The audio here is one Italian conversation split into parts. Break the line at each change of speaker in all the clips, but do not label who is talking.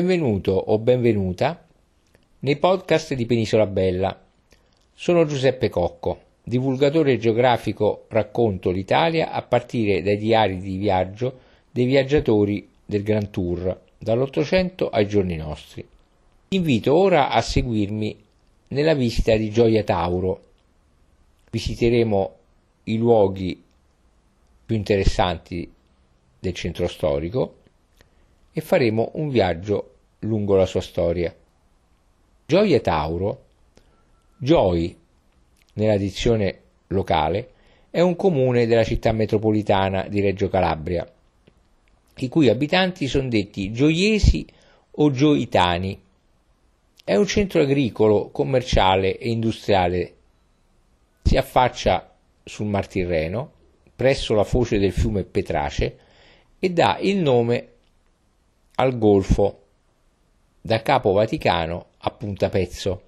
Benvenuto o benvenuta nei podcast di Penisola Bella. Sono Giuseppe Cocco, divulgatore geografico racconto l'Italia a partire dai diari di viaggio dei viaggiatori del Grand Tour, dall'Ottocento ai giorni nostri. Invito ora a seguirmi nella visita di Gioia Tauro. Visiteremo i luoghi più interessanti del centro storico e faremo un viaggio lungo la sua storia. Gioia Tauro, Gioi nella dizione locale, è un comune della città metropolitana di Reggio Calabria, i cui abitanti sono detti gioiesi o gioitani. È un centro agricolo, commerciale e industriale. Si affaccia sul Mar Tirreno, presso la foce del fiume Petrace, e dà il nome al golfo da Capo Vaticano a Punta Pezzo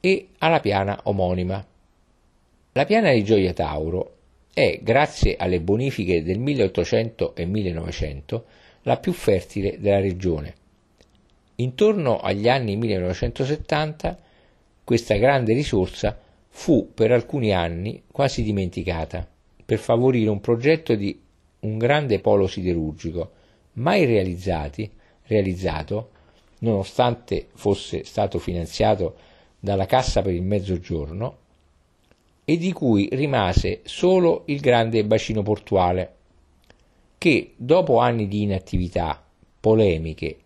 e alla piana omonima. La piana di Gioia Tauro è, grazie alle bonifiche del 1800 e 1900, la più fertile della regione. Intorno agli anni 1970 questa grande risorsa fu per alcuni anni quasi dimenticata per favorire un progetto di un grande polo siderurgico, mai realizzato, nonostante fosse stato finanziato dalla Cassa per il Mezzogiorno, e di cui rimase solo il grande bacino portuale, che dopo anni di inattività, polemiche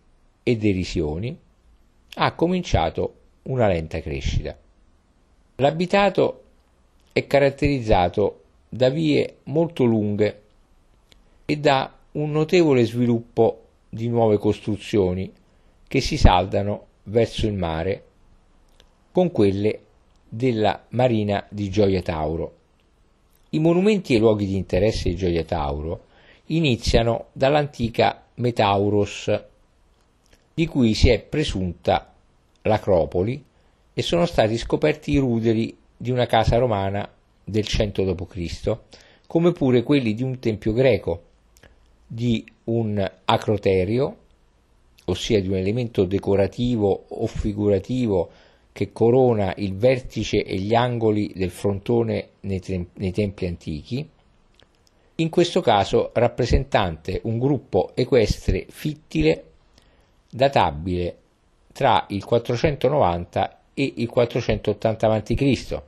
e derisioni, ha cominciato una lenta crescita. L'abitato è caratterizzato da vie molto lunghe e da un notevole sviluppo di nuove costruzioni che si saldano verso il mare con quelle della Marina di Gioia Tauro. I monumenti e i luoghi di interesse di Gioia Tauro iniziano dall'antica Metauros, di cui si è presunta l'acropoli e sono stati scoperti i ruderi di una casa romana del 100 d.C., come pure quelli di un tempio greco, di un acroterio, ossia di un elemento decorativo o figurativo che corona il vertice e gli angoli del frontone nei, te- nei templi antichi, in questo caso rappresentante un gruppo equestre fittile databile tra il 490 e il 480 a.C.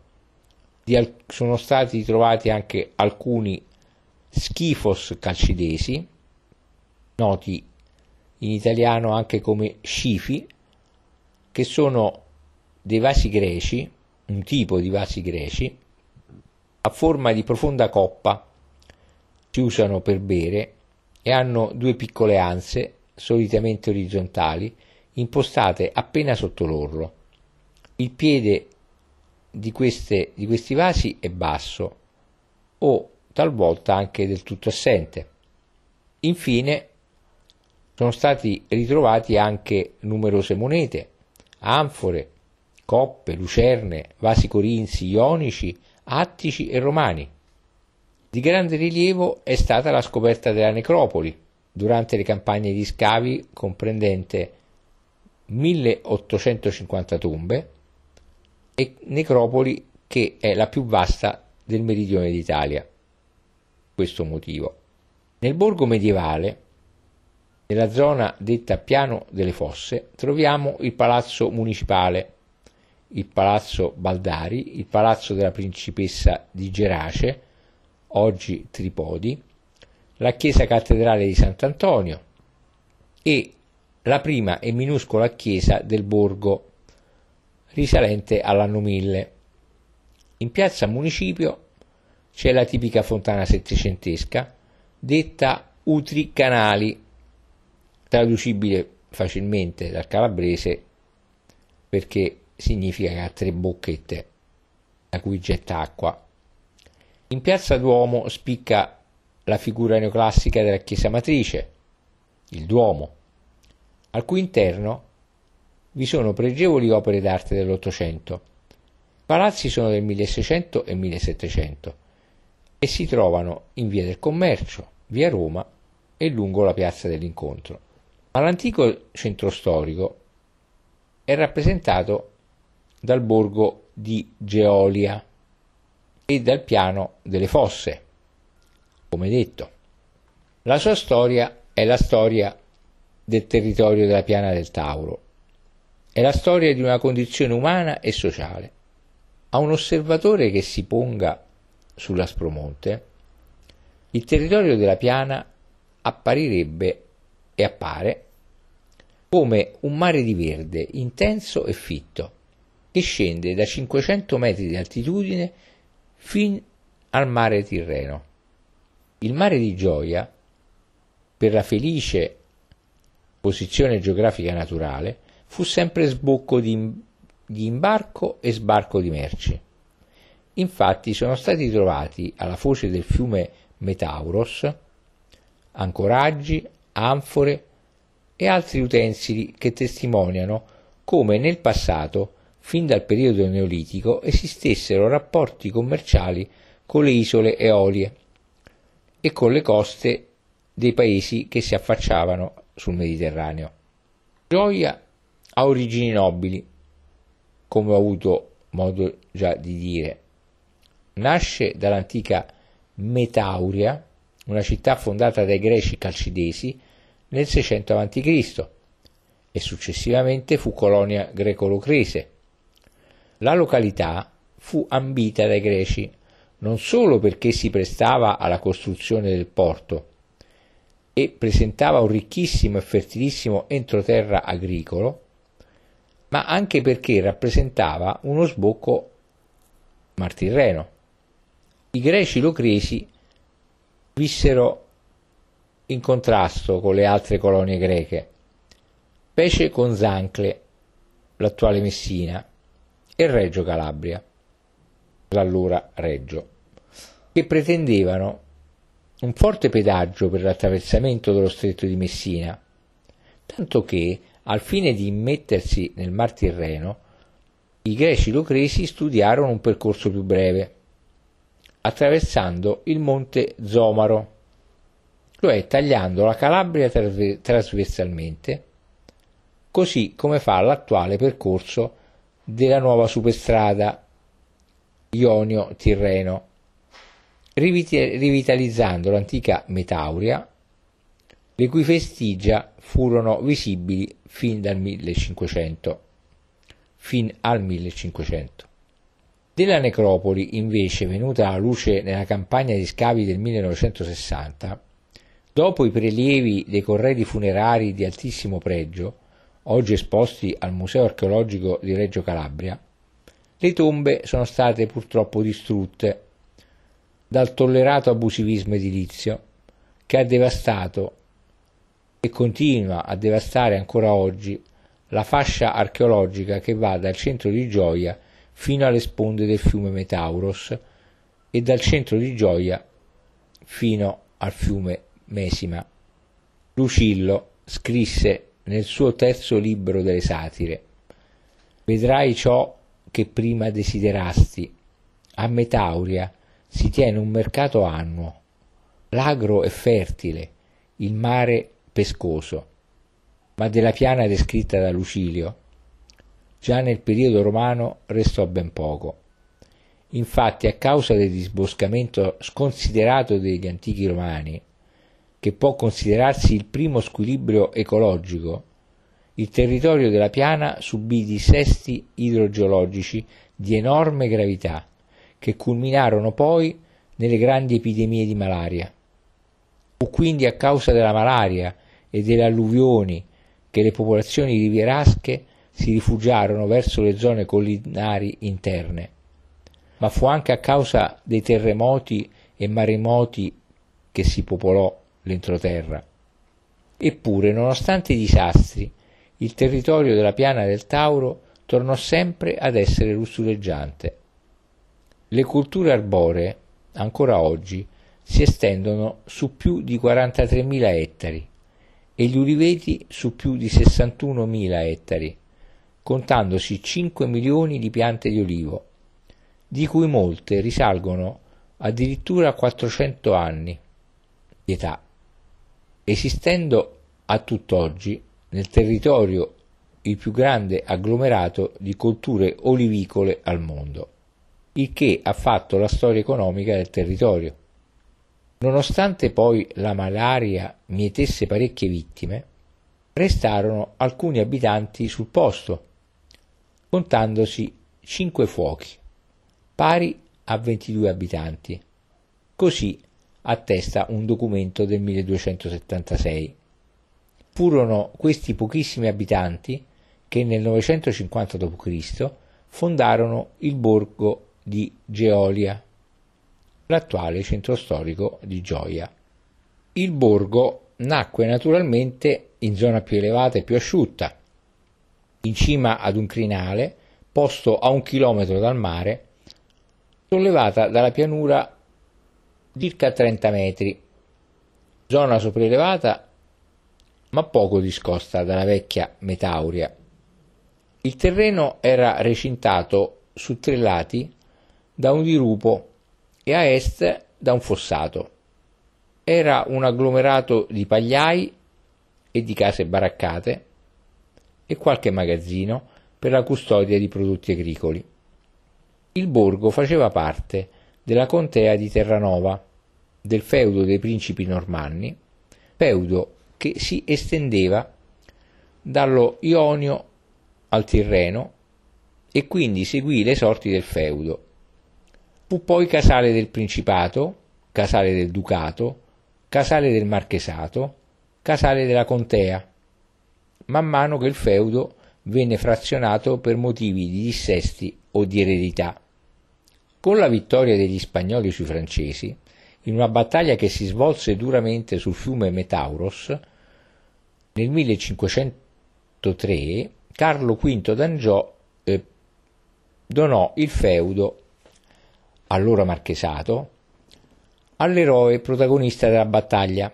Al- sono stati trovati anche alcuni schifos calcidesi, noti in italiano anche come scifi, che sono dei vasi greci, un tipo di vasi greci, a forma di profonda coppa, si usano per bere e hanno due piccole anse, solitamente orizzontali, impostate appena sotto l'orlo. Il piede di, queste, di questi vasi è basso o talvolta anche del tutto assente. Infine sono stati ritrovati anche numerose monete, anfore, coppe, lucerne, vasi corinzi, ionici, attici e romani. Di grande rilievo è stata la scoperta della necropoli durante le campagne di scavi comprendente 1850 tombe e necropoli che è la più vasta del meridione d'Italia. Questo motivo. Nel borgo medievale, nella zona detta Piano delle Fosse, troviamo il palazzo municipale, il palazzo Baldari, il palazzo della principessa di Gerace, oggi Tripodi, la chiesa cattedrale di Sant'Antonio e la prima e minuscola chiesa del borgo risalente all'anno 1000. In piazza Municipio c'è la tipica fontana settecentesca detta Utri Canali, traducibile facilmente dal calabrese perché significa che ha tre bocchette da cui getta acqua. In piazza Duomo spicca la figura neoclassica della chiesa matrice, il Duomo, al cui interno vi sono pregevoli opere d'arte dell'Ottocento. I palazzi sono del 1600 e 1700 e si trovano in via del Commercio, via Roma e lungo la piazza dell'Incontro. Ma l'antico centro storico è rappresentato dal borgo di Geolia e dal piano delle fosse, come detto. La sua storia è la storia del territorio della piana del Tauro, è la storia di una condizione umana e sociale. A un osservatore che si ponga sull'Aspromonte, il territorio della piana apparirebbe e appare come un mare di verde intenso e fitto che scende da 500 metri di altitudine fin al mare Tirreno. Il mare di Gioia, per la felice posizione geografica naturale, fu sempre sbocco di, di imbarco e sbarco di merci. Infatti sono stati trovati alla foce del fiume Metauros ancoraggi, anfore e altri utensili che testimoniano come nel passato, fin dal periodo neolitico, esistessero rapporti commerciali con le isole Eolie e con le coste dei paesi che si affacciavano sul Mediterraneo. Gioia ha origini nobili, come ho avuto modo già di dire. Nasce dall'antica Metauria, una città fondata dai greci calcidesi nel 600 a.C. e successivamente fu colonia greco-lucrese. La località fu ambita dai greci non solo perché si prestava alla costruzione del porto e presentava un ricchissimo e fertilissimo entroterra agricolo, ma anche perché rappresentava uno sbocco Mar Tirreno. I greci locresi vissero in contrasto con le altre colonie greche, specie con Zancle, l'attuale Messina, e Reggio Calabria, l'allora Reggio, che pretendevano un forte pedaggio per l'attraversamento dello stretto di Messina, tanto che, al fine di immettersi nel Mar Tirreno, i greci locresi studiarono un percorso più breve, attraversando il monte Zomaro, cioè tagliando la Calabria trasversalmente, così come fa l'attuale percorso della nuova superstrada Ionio-Tirreno, rivitalizzando l'antica Metauria, le cui vestigia furono visibili fin dal 1500, fin al 1500. Della necropoli, invece, venuta alla luce nella campagna di scavi del 1960, Dopo i prelievi dei corredi funerari di altissimo pregio, oggi esposti al Museo archeologico di Reggio Calabria, le tombe sono state purtroppo distrutte dal tollerato abusivismo edilizio che ha devastato e continua a devastare ancora oggi la fascia archeologica che va dal centro di Gioia fino alle sponde del fiume Metauros e dal centro di Gioia fino al fiume Mesima. Lucillo scrisse nel suo terzo libro delle satire Vedrai ciò che prima desiderasti. A Metauria si tiene un mercato annuo. L'agro è fertile, il mare pescoso. Ma della piana descritta da Lucilio, già nel periodo romano restò ben poco. Infatti, a causa del disboscamento sconsiderato degli antichi romani, che può considerarsi il primo squilibrio ecologico, il territorio della piana subì dissesti idrogeologici di enorme gravità, che culminarono poi nelle grandi epidemie di malaria. Fu quindi a causa della malaria e delle alluvioni che le popolazioni rivierasche si rifugiarono verso le zone collinari interne, ma fu anche a causa dei terremoti e maremoti che si popolò l'entroterra. Eppure, nonostante i disastri, il territorio della piana del Tauro tornò sempre ad essere lussureggiante. Le culture arboree, ancora oggi, si estendono su più di 43.000 ettari e gli uliveti su più di 61.000 ettari, contandosi 5 milioni di piante di olivo, di cui molte risalgono addirittura a 400 anni di età esistendo a tutt'oggi nel territorio il più grande agglomerato di colture olivicole al mondo, il che ha fatto la storia economica del territorio. Nonostante poi la malaria mietesse parecchie vittime, restarono alcuni abitanti sul posto, contandosi cinque fuochi, pari a 22 abitanti. Così attesta un documento del 1276. Furono questi pochissimi abitanti che nel 950 d.C. fondarono il borgo di Geolia, l'attuale centro storico di Gioia. Il borgo nacque naturalmente in zona più elevata e più asciutta, in cima ad un crinale posto a un chilometro dal mare, sollevata dalla pianura circa 30 metri, zona sopraelevata ma poco discosta dalla vecchia Metauria. Il terreno era recintato su tre lati da un dirupo e a est da un fossato. Era un agglomerato di pagliai e di case baraccate e qualche magazzino per la custodia di prodotti agricoli. Il borgo faceva parte della contea di Terranova, del feudo dei principi normanni, feudo che si estendeva dallo Ionio al Tirreno e quindi seguì le sorti del feudo. Fu poi casale del Principato, casale del Ducato, casale del Marchesato, casale della Contea, man mano che il feudo venne frazionato per motivi di dissesti o di eredità. Con la vittoria degli spagnoli sui francesi, in una battaglia che si svolse duramente sul fiume Metauros, nel 1503 Carlo V d'Angiò eh, donò il feudo, allora marchesato, all'eroe protagonista della battaglia,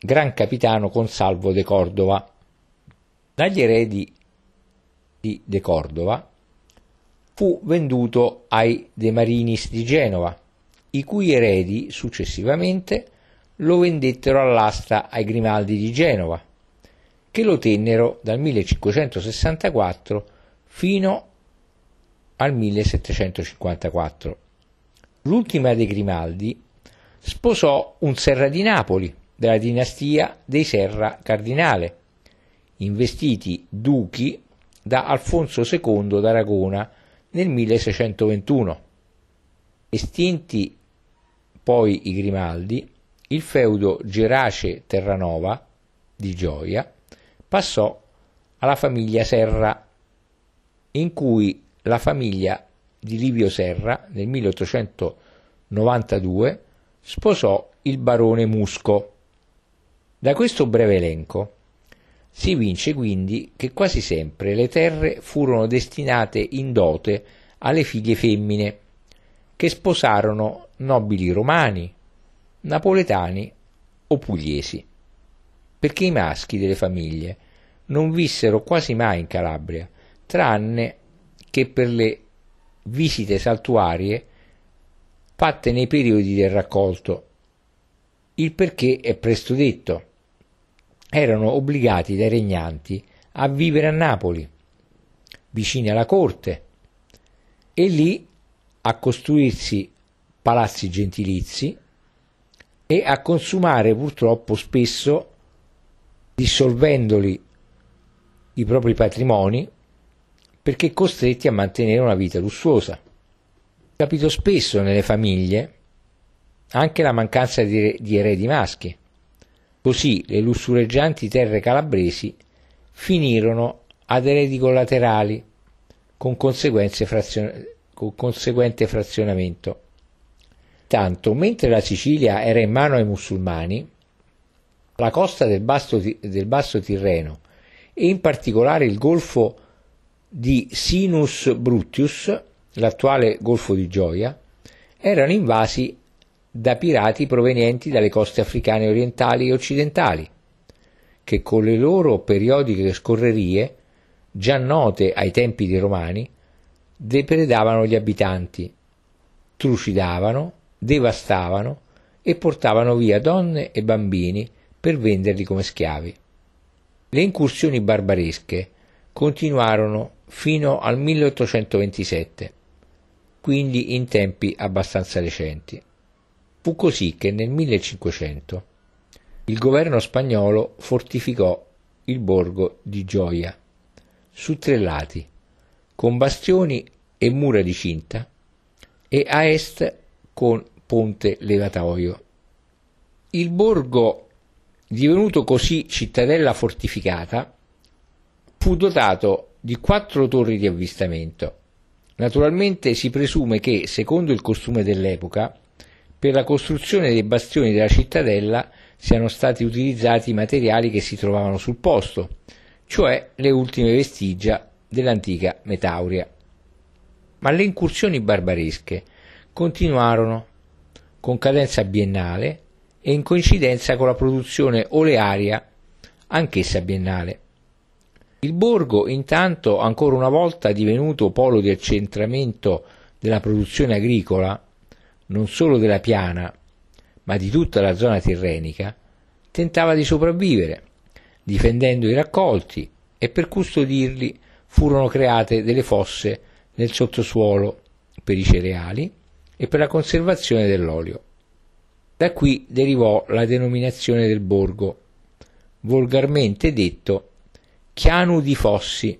gran capitano Consalvo de Cordova. Dagli eredi di De Cordova fu venduto ai De Marinis di Genova, i cui eredi successivamente lo vendettero all'asta ai Grimaldi di Genova, che lo tennero dal 1564 fino al 1754. L'ultima dei Grimaldi sposò un Serra di Napoli della dinastia dei Serra Cardinale, investiti duchi da Alfonso II d'Aragona nel 1621. Estinti poi i Grimaldi, il feudo Gerace-Terranova di Gioia passò alla famiglia Serra, in cui la famiglia di Livio Serra nel 1892 sposò il barone Musco. Da questo breve elenco si vince quindi che quasi sempre le terre furono destinate in dote alle figlie femmine, che sposarono nobili romani, napoletani o pugliesi, perché i maschi delle famiglie non vissero quasi mai in Calabria, tranne che per le visite saltuarie fatte nei periodi del raccolto. Il perché è presto detto erano obbligati dai regnanti a vivere a Napoli, vicini alla corte, e lì a costruirsi palazzi gentilizi e a consumare purtroppo spesso, dissolvendoli i propri patrimoni, perché costretti a mantenere una vita lussuosa. Capito spesso nelle famiglie anche la mancanza di, di eredi maschi Così le lussureggianti terre calabresi finirono ad eredi collaterali con, frazion- con conseguente frazionamento. Tanto, mentre la Sicilia era in mano ai musulmani, la costa del, Basso, del Basso Tirreno e in particolare il golfo di Sinus Brutius, l'attuale golfo di Gioia, erano invasi da pirati provenienti dalle coste africane orientali e occidentali, che con le loro periodiche scorrerie, già note ai tempi dei Romani, depredavano gli abitanti, trucidavano, devastavano e portavano via donne e bambini per venderli come schiavi. Le incursioni barbaresche continuarono fino al 1827, quindi in tempi abbastanza recenti. Fu così che nel 1500 il governo spagnolo fortificò il borgo di Gioia su tre lati, con bastioni e mura di cinta, e a est con ponte levatoio. Il borgo, divenuto così cittadella fortificata, fu dotato di quattro torri di avvistamento. Naturalmente si presume che, secondo il costume dell'epoca, per la costruzione dei bastioni della cittadella siano stati utilizzati i materiali che si trovavano sul posto, cioè le ultime vestigia dell'antica Metauria. Ma le incursioni barbaresche continuarono con cadenza biennale e in coincidenza con la produzione olearia, anch'essa biennale. Il borgo, intanto, ancora una volta divenuto polo di accentramento della produzione agricola, non solo della piana, ma di tutta la zona tirrenica, tentava di sopravvivere, difendendo i raccolti e per custodirli furono create delle fosse nel sottosuolo per i cereali e per la conservazione dell'olio. Da qui derivò la denominazione del borgo, volgarmente detto Chianu di Fossi,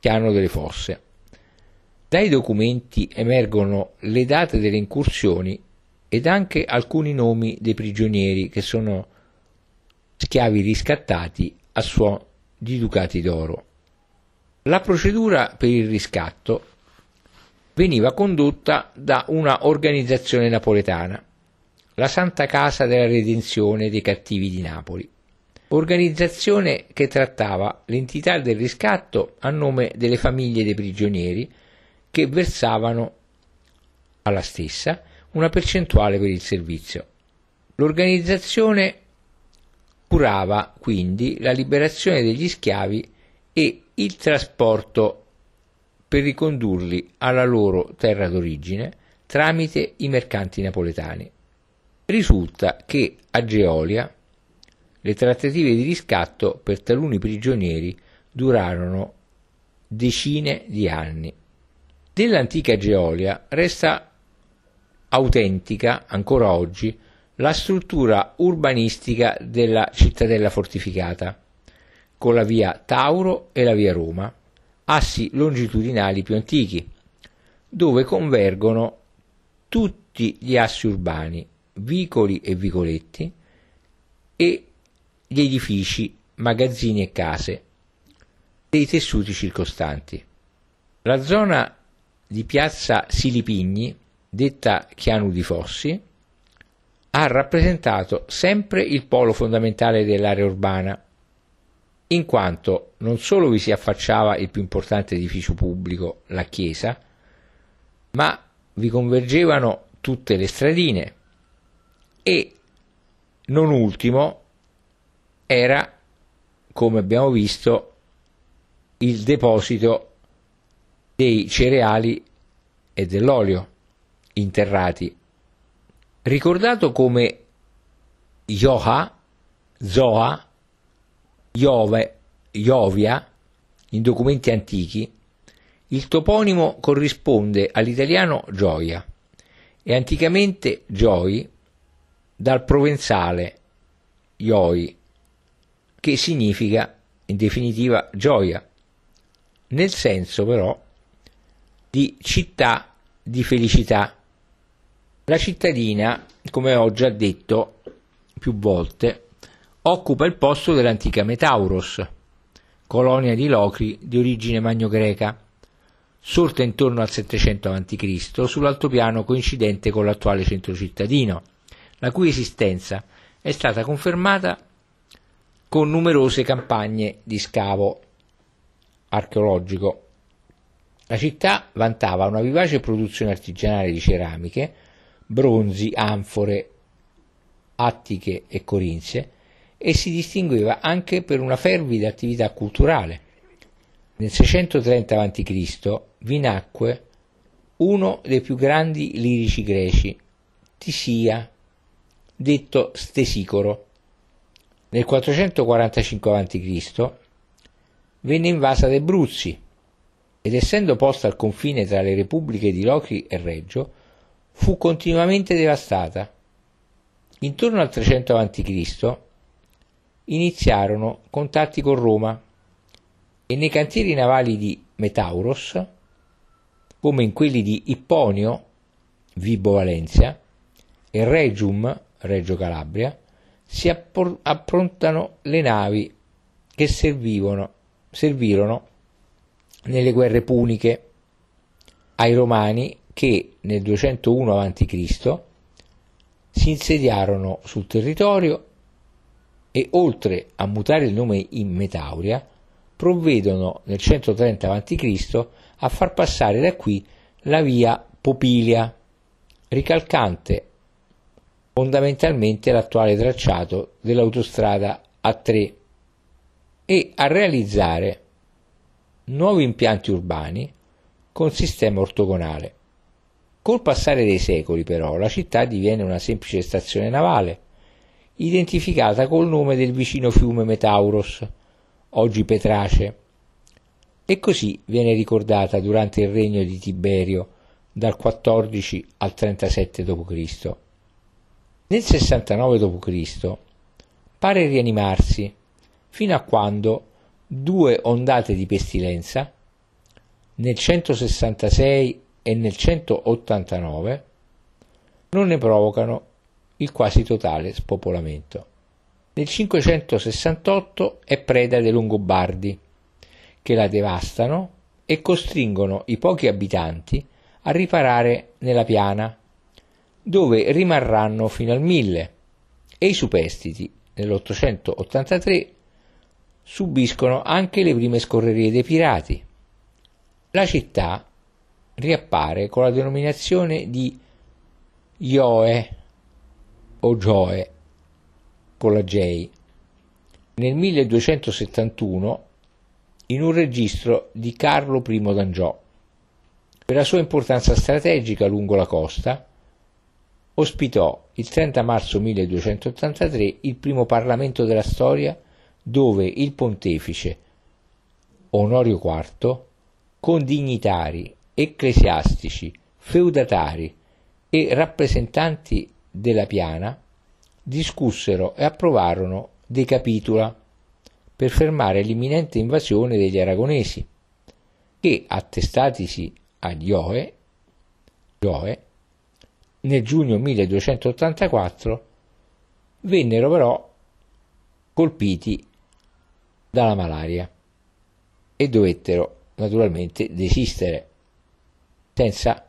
Chiano delle Fosse. Dai documenti emergono le date delle incursioni ed anche alcuni nomi dei prigionieri che sono schiavi riscattati a suon di ducati d'oro. La procedura per il riscatto veniva condotta da una organizzazione napoletana, la Santa Casa della Redenzione dei Cattivi di Napoli, organizzazione che trattava l'entità del riscatto a nome delle famiglie dei prigionieri che versavano alla stessa una percentuale per il servizio. L'organizzazione curava quindi la liberazione degli schiavi e il trasporto per ricondurli alla loro terra d'origine tramite i mercanti napoletani. Risulta che a Geolia le trattative di riscatto per taluni prigionieri durarono decine di anni. Dell'antica Geolia resta autentica ancora oggi la struttura urbanistica della cittadella fortificata, con la via Tauro e la via Roma, assi longitudinali più antichi, dove convergono tutti gli assi urbani, vicoli e vicoletti, e gli edifici, magazzini e case dei tessuti circostanti. La zona di piazza Silipigni, detta Chianu di Fossi, ha rappresentato sempre il polo fondamentale dell'area urbana in quanto non solo vi si affacciava il più importante edificio pubblico, la chiesa, ma vi convergevano tutte le stradine e non ultimo era, come abbiamo visto, il deposito dei cereali e dell'olio interrati, ricordato come Yoha, Zoa, Iove, Iovia, in documenti antichi, il toponimo corrisponde all'italiano gioia e anticamente gioi dal provenzale ioi, che significa in definitiva gioia, nel senso però di città di felicità. La cittadina, come ho già detto più volte, occupa il posto dell'antica Metauros, colonia di Locri di origine magno-greca, sorta intorno al 700 a.C. sull'altopiano coincidente con l'attuale centro cittadino, la cui esistenza è stata confermata con numerose campagne di scavo archeologico. La città vantava una vivace produzione artigianale di ceramiche, bronzi, anfore, attiche e corinzie, e si distingueva anche per una fervida attività culturale. Nel 630 a.C. vi nacque uno dei più grandi lirici greci, Tisia, detto Stesicoro, Nel 445 a.C. venne invasa dai Bruzzi ed essendo posta al confine tra le repubbliche di Locri e Reggio, fu continuamente devastata. Intorno al 300 a.C. iniziarono contatti con Roma e nei cantieri navali di Metauros, come in quelli di Ipponio, Vibo Valencia, e Regium, Reggio Calabria, si approntano le navi che servivano, servirono nelle guerre puniche ai romani che nel 201 a.C. si insediarono sul territorio e oltre a mutare il nome in Metauria, provvedono nel 130 a.C. a far passare da qui la via Popilia, ricalcante fondamentalmente l'attuale tracciato dell'autostrada A3 e a realizzare nuovi impianti urbani con sistema ortogonale. Col passare dei secoli però la città diviene una semplice stazione navale, identificata col nome del vicino fiume Metauros, oggi Petrace, e così viene ricordata durante il regno di Tiberio dal 14 al 37 d.C. Nel 69 d.C. pare rianimarsi fino a quando due ondate di pestilenza, nel 166 e nel 189, non ne provocano il quasi totale spopolamento. Nel 568 è preda dei Longobardi, che la devastano e costringono i pochi abitanti a riparare nella piana dove rimarranno fino al 1000 e i superstiti nell'883 subiscono anche le prime scorrerie dei pirati. La città riappare con la denominazione di Ioe o Gioe con la J nel 1271 in un registro di Carlo I d'Angiò. Per la sua importanza strategica lungo la costa, ospitò il 30 marzo 1283 il primo Parlamento della storia dove il pontefice Onorio IV, con dignitari, ecclesiastici, feudatari e rappresentanti della piana, discussero e approvarono dei capitula per fermare l'imminente invasione degli aragonesi, che, attestatisi a Gioe, Gioe nel giugno 1284 vennero però colpiti dalla malaria e dovettero naturalmente desistere senza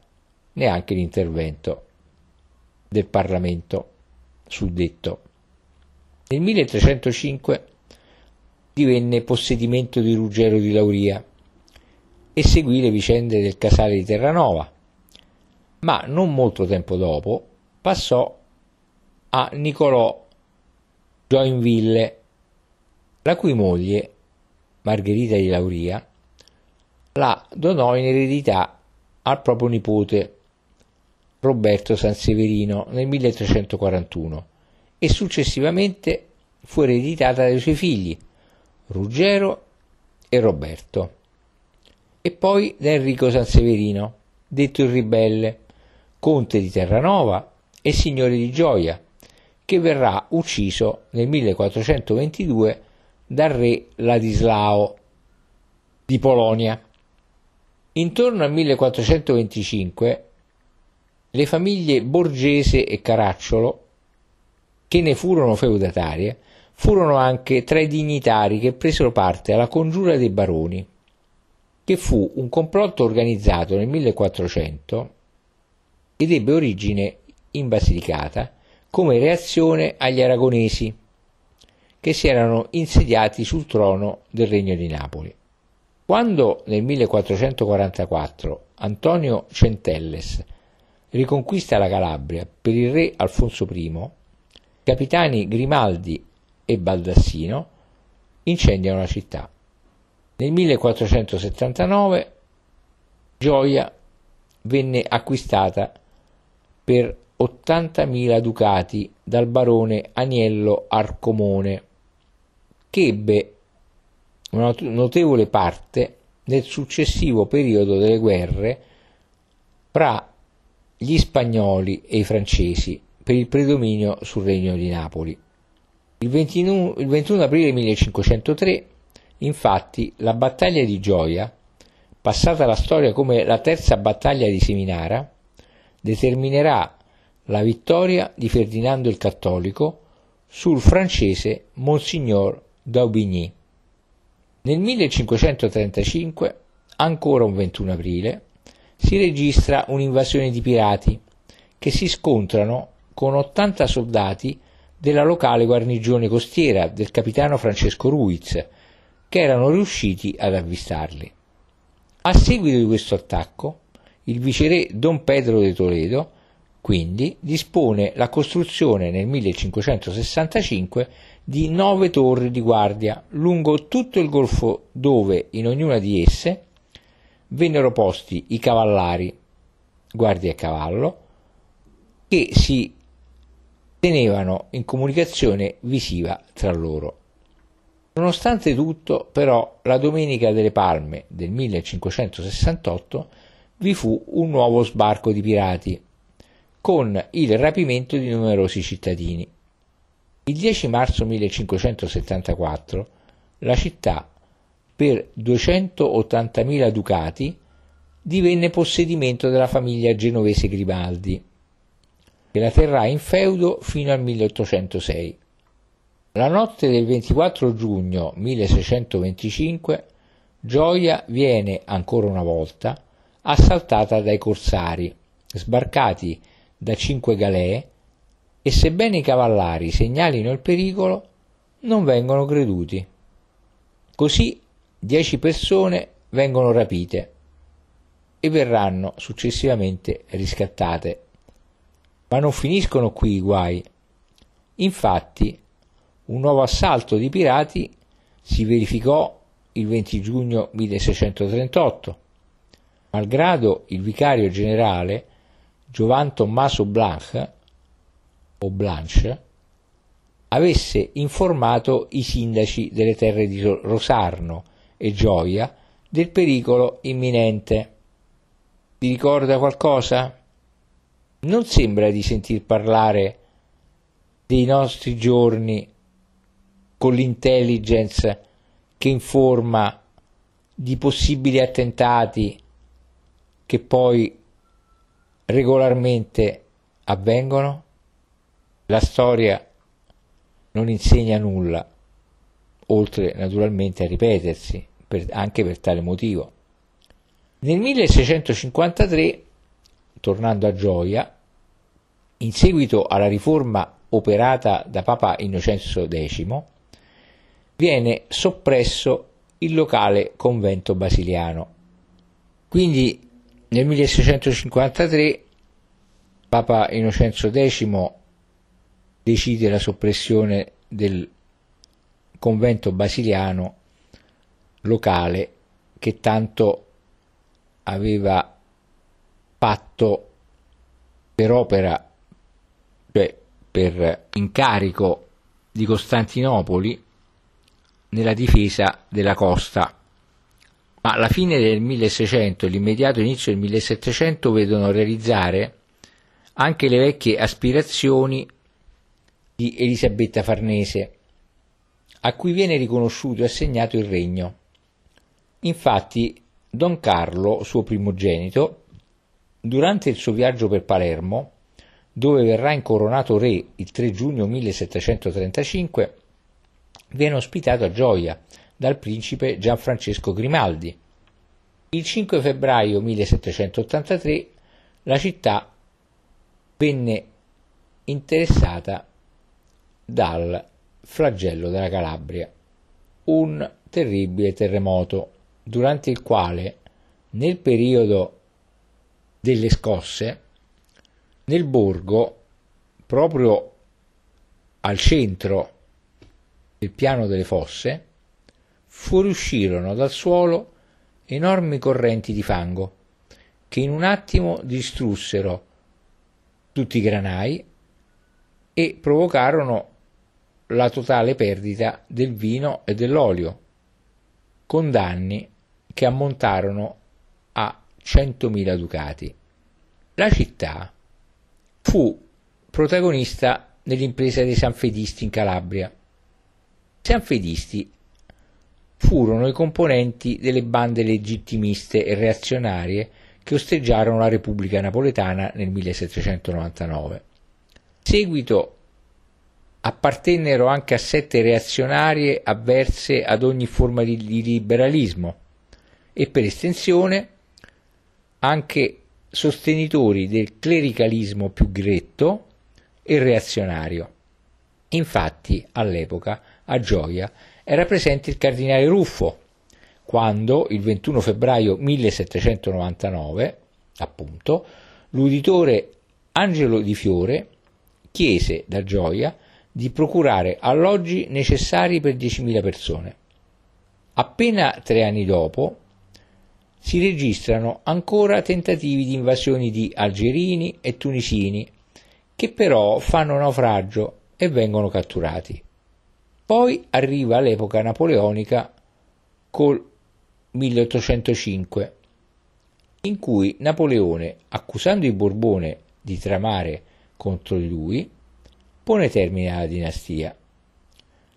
neanche l'intervento del Parlamento suddetto. Nel 1305 divenne possedimento di Ruggero di Lauria e seguì le vicende del casale di Terranova, ma non molto tempo dopo passò a Nicolò Joinville, la cui moglie, Margherita di Lauria, la donò in eredità al proprio nipote Roberto Sanseverino nel 1341 e successivamente fu ereditata dai suoi figli Ruggero e Roberto e poi da Enrico Sanseverino, detto il ribelle, conte di Terranova e signore di Gioia, che verrà ucciso nel 1422 dal re Ladislao di Polonia. Intorno al 1425 le famiglie Borgese e Caracciolo, che ne furono feudatarie, furono anche tra i dignitari che presero parte alla congiura dei baroni, che fu un complotto organizzato nel 1400 ed ebbe origine in Basilicata come reazione agli aragonesi che si erano insediati sul trono del regno di Napoli. Quando nel 1444 Antonio Centelles riconquista la Calabria per il re Alfonso I, capitani Grimaldi e Baldassino incendiano la città. Nel 1479 Gioia venne acquistata per 80.000 ducati dal barone Aniello Arcomone che ebbe una notevole parte nel successivo periodo delle guerre fra gli spagnoli e i francesi per il predominio sul regno di Napoli. Il 21, il 21 aprile 1503, infatti, la battaglia di Gioia, passata alla storia come la terza battaglia di Seminara, determinerà la vittoria di Ferdinando il Cattolico sul francese Monsignor d'Aubigny. Nel 1535, ancora un 21 aprile, si registra un'invasione di pirati che si scontrano con 80 soldati della locale guarnigione costiera del capitano Francesco Ruiz, che erano riusciti ad avvistarli. A seguito di questo attacco, il viceré Don Pedro de Toledo quindi dispone la costruzione nel 1565 di nove torri di guardia lungo tutto il golfo dove in ognuna di esse vennero posti i cavallari, guardie a cavallo, che si tenevano in comunicazione visiva tra loro. Nonostante tutto, però, la Domenica delle Palme del 1568 vi fu un nuovo sbarco di pirati con il rapimento di numerosi cittadini. Il 10 marzo 1574 la città, per 280.000 ducati, divenne possedimento della famiglia genovese Grimaldi, che la terrà in feudo fino al 1806. La notte del 24 giugno 1625 Gioia viene ancora una volta assaltata dai corsari, sbarcati da cinque galee e sebbene i cavallari segnalino il pericolo, non vengono creduti. Così dieci persone vengono rapite e verranno successivamente riscattate. Ma non finiscono qui i guai. Infatti, un nuovo assalto di pirati si verificò il 20 giugno 1638. Malgrado il vicario generale Giovan Tommaso Blanche, o Blanche avesse informato i sindaci delle terre di Rosarno e Gioia del pericolo imminente. Vi ricorda qualcosa? Non sembra di sentir parlare dei nostri giorni con l'intelligence che informa di possibili attentati che poi regolarmente avvengono, la storia non insegna nulla, oltre naturalmente a ripetersi, per, anche per tale motivo. Nel 1653, tornando a Gioia, in seguito alla riforma operata da Papa Innocenzo X, viene soppresso il locale convento basiliano. Quindi nel 1653 Papa Innocenzo X decide la soppressione del convento basiliano locale che tanto aveva fatto per opera, cioè per incarico di Costantinopoli nella difesa della costa. Ma la fine del 1600 e l'immediato inizio del 1700 vedono realizzare anche le vecchie aspirazioni di Elisabetta Farnese, a cui viene riconosciuto e assegnato il regno. Infatti, Don Carlo, suo primogenito, durante il suo viaggio per Palermo, dove verrà incoronato re il 3 giugno 1735, viene ospitato a Gioia dal principe Gianfrancesco Grimaldi. Il 5 febbraio 1783 la città venne interessata dal flagello della Calabria, un terribile terremoto durante il quale nel periodo delle scosse nel borgo proprio al centro del piano delle fosse fuoriuscirono dal suolo enormi correnti di fango che in un attimo distrussero tutti i granai e provocarono la totale perdita del vino e dell'olio, con danni che ammontarono a 100.000 ducati. La città fu protagonista nell'impresa dei Sanfedisti in Calabria. I Sanfedisti furono i componenti delle bande legittimiste e reazionarie che osteggiarono la Repubblica Napoletana nel 1799. In seguito appartennero anche a sette reazionarie avverse ad ogni forma di, liberalismo e per estensione anche sostenitori del clericalismo più gretto e reazionario. Infatti, all'epoca, a Gioia era presente il cardinale Ruffo, quando il 21 febbraio 1799, appunto, l'uditore Angelo Di Fiore chiese da Gioia di procurare alloggi necessari per 10.000 persone. Appena tre anni dopo si registrano ancora tentativi di invasioni di algerini e tunisini che però fanno naufragio e vengono catturati. Poi arriva l'epoca napoleonica col 1805, in cui Napoleone, accusando i Borbone di tramare contro di lui, pone termine alla dinastia.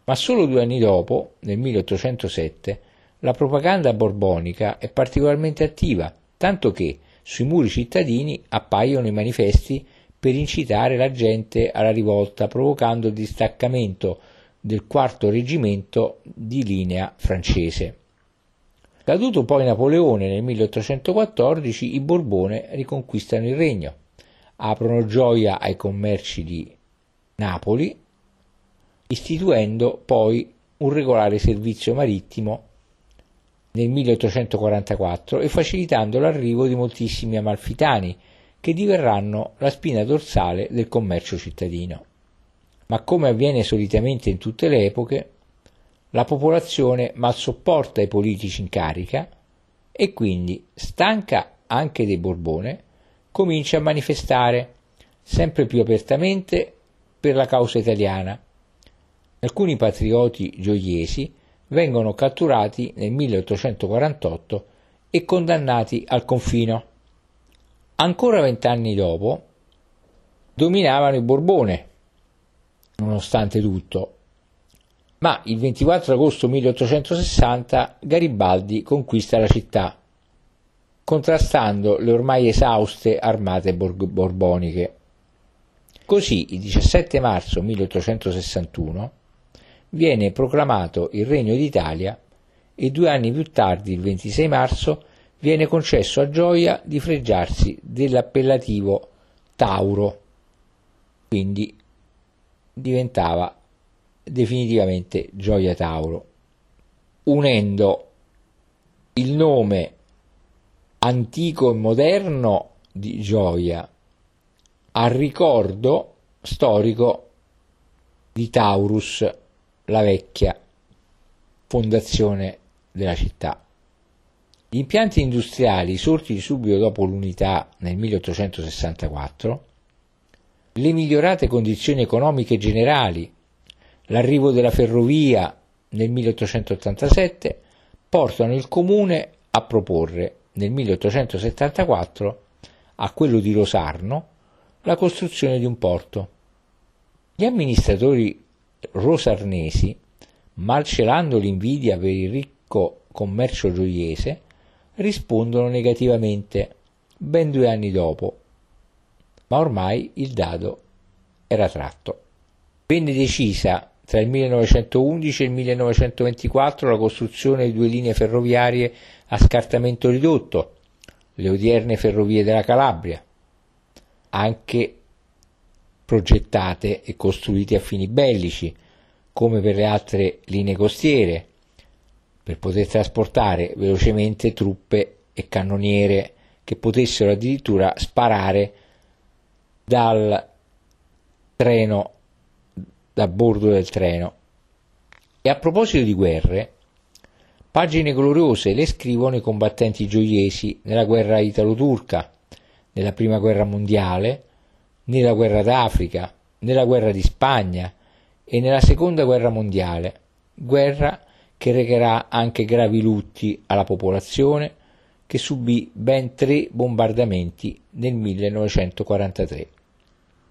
Ma solo due anni dopo, nel 1807, la propaganda borbonica è particolarmente attiva, tanto che sui muri cittadini appaiono i manifesti per incitare la gente alla rivolta, provocando il distaccamento del quarto reggimento di linea francese. Caduto poi Napoleone nel 1814, i Borbone riconquistano il regno, aprono gioia ai commerci di Napoli, istituendo poi un regolare servizio marittimo nel 1844 e facilitando l'arrivo di moltissimi amalfitani che diverranno la spina dorsale del commercio cittadino. Ma come avviene solitamente in tutte le epoche, la popolazione mal sopporta i politici in carica e quindi, stanca anche dei Borbone, comincia a manifestare sempre più apertamente per la causa italiana. Alcuni patrioti gioiesi vengono catturati nel 1848 e condannati al confino. Ancora vent'anni dopo dominavano i Borbone, nonostante tutto, ma il 24 agosto 1860 Garibaldi conquista la città, contrastando le ormai esauste armate borboniche. Così il 17 marzo 1861 viene proclamato il Regno d'Italia e due anni più tardi, il 26 marzo, viene concesso a Gioia di fregiarsi dell'appellativo Tauro, quindi diventava definitivamente Gioia Tauro, unendo il nome antico e moderno di Gioia al ricordo storico di Taurus, la vecchia fondazione della città. Gli impianti industriali sorti subito dopo l'unità nel 1864, le migliorate condizioni economiche generali, l'arrivo della ferrovia nel 1887 portano il comune a proporre nel 1874 a quello di Rosarno la costruzione di un porto. Gli amministratori rosarnesi, malcelando l'invidia per il ricco commercio gioiese, rispondono negativamente ben due anni dopo, ma ormai il dado era tratto. Venne decisa tra il 1911 e il 1924 la costruzione di due linee ferroviarie a scartamento ridotto, le odierne ferrovie della Calabria, anche progettate e costruite a fini bellici, come per le altre linee costiere, per poter trasportare velocemente truppe e cannoniere che potessero addirittura sparare dal treno, da bordo del treno. E a proposito di guerre, pagine gloriose le scrivono i combattenti gioiesi nella guerra italo-turca, nella prima guerra mondiale, nella guerra d'Africa, nella guerra di Spagna e nella seconda guerra mondiale, guerra che recherà anche gravi lutti alla popolazione che subì ben tre bombardamenti nel 1943.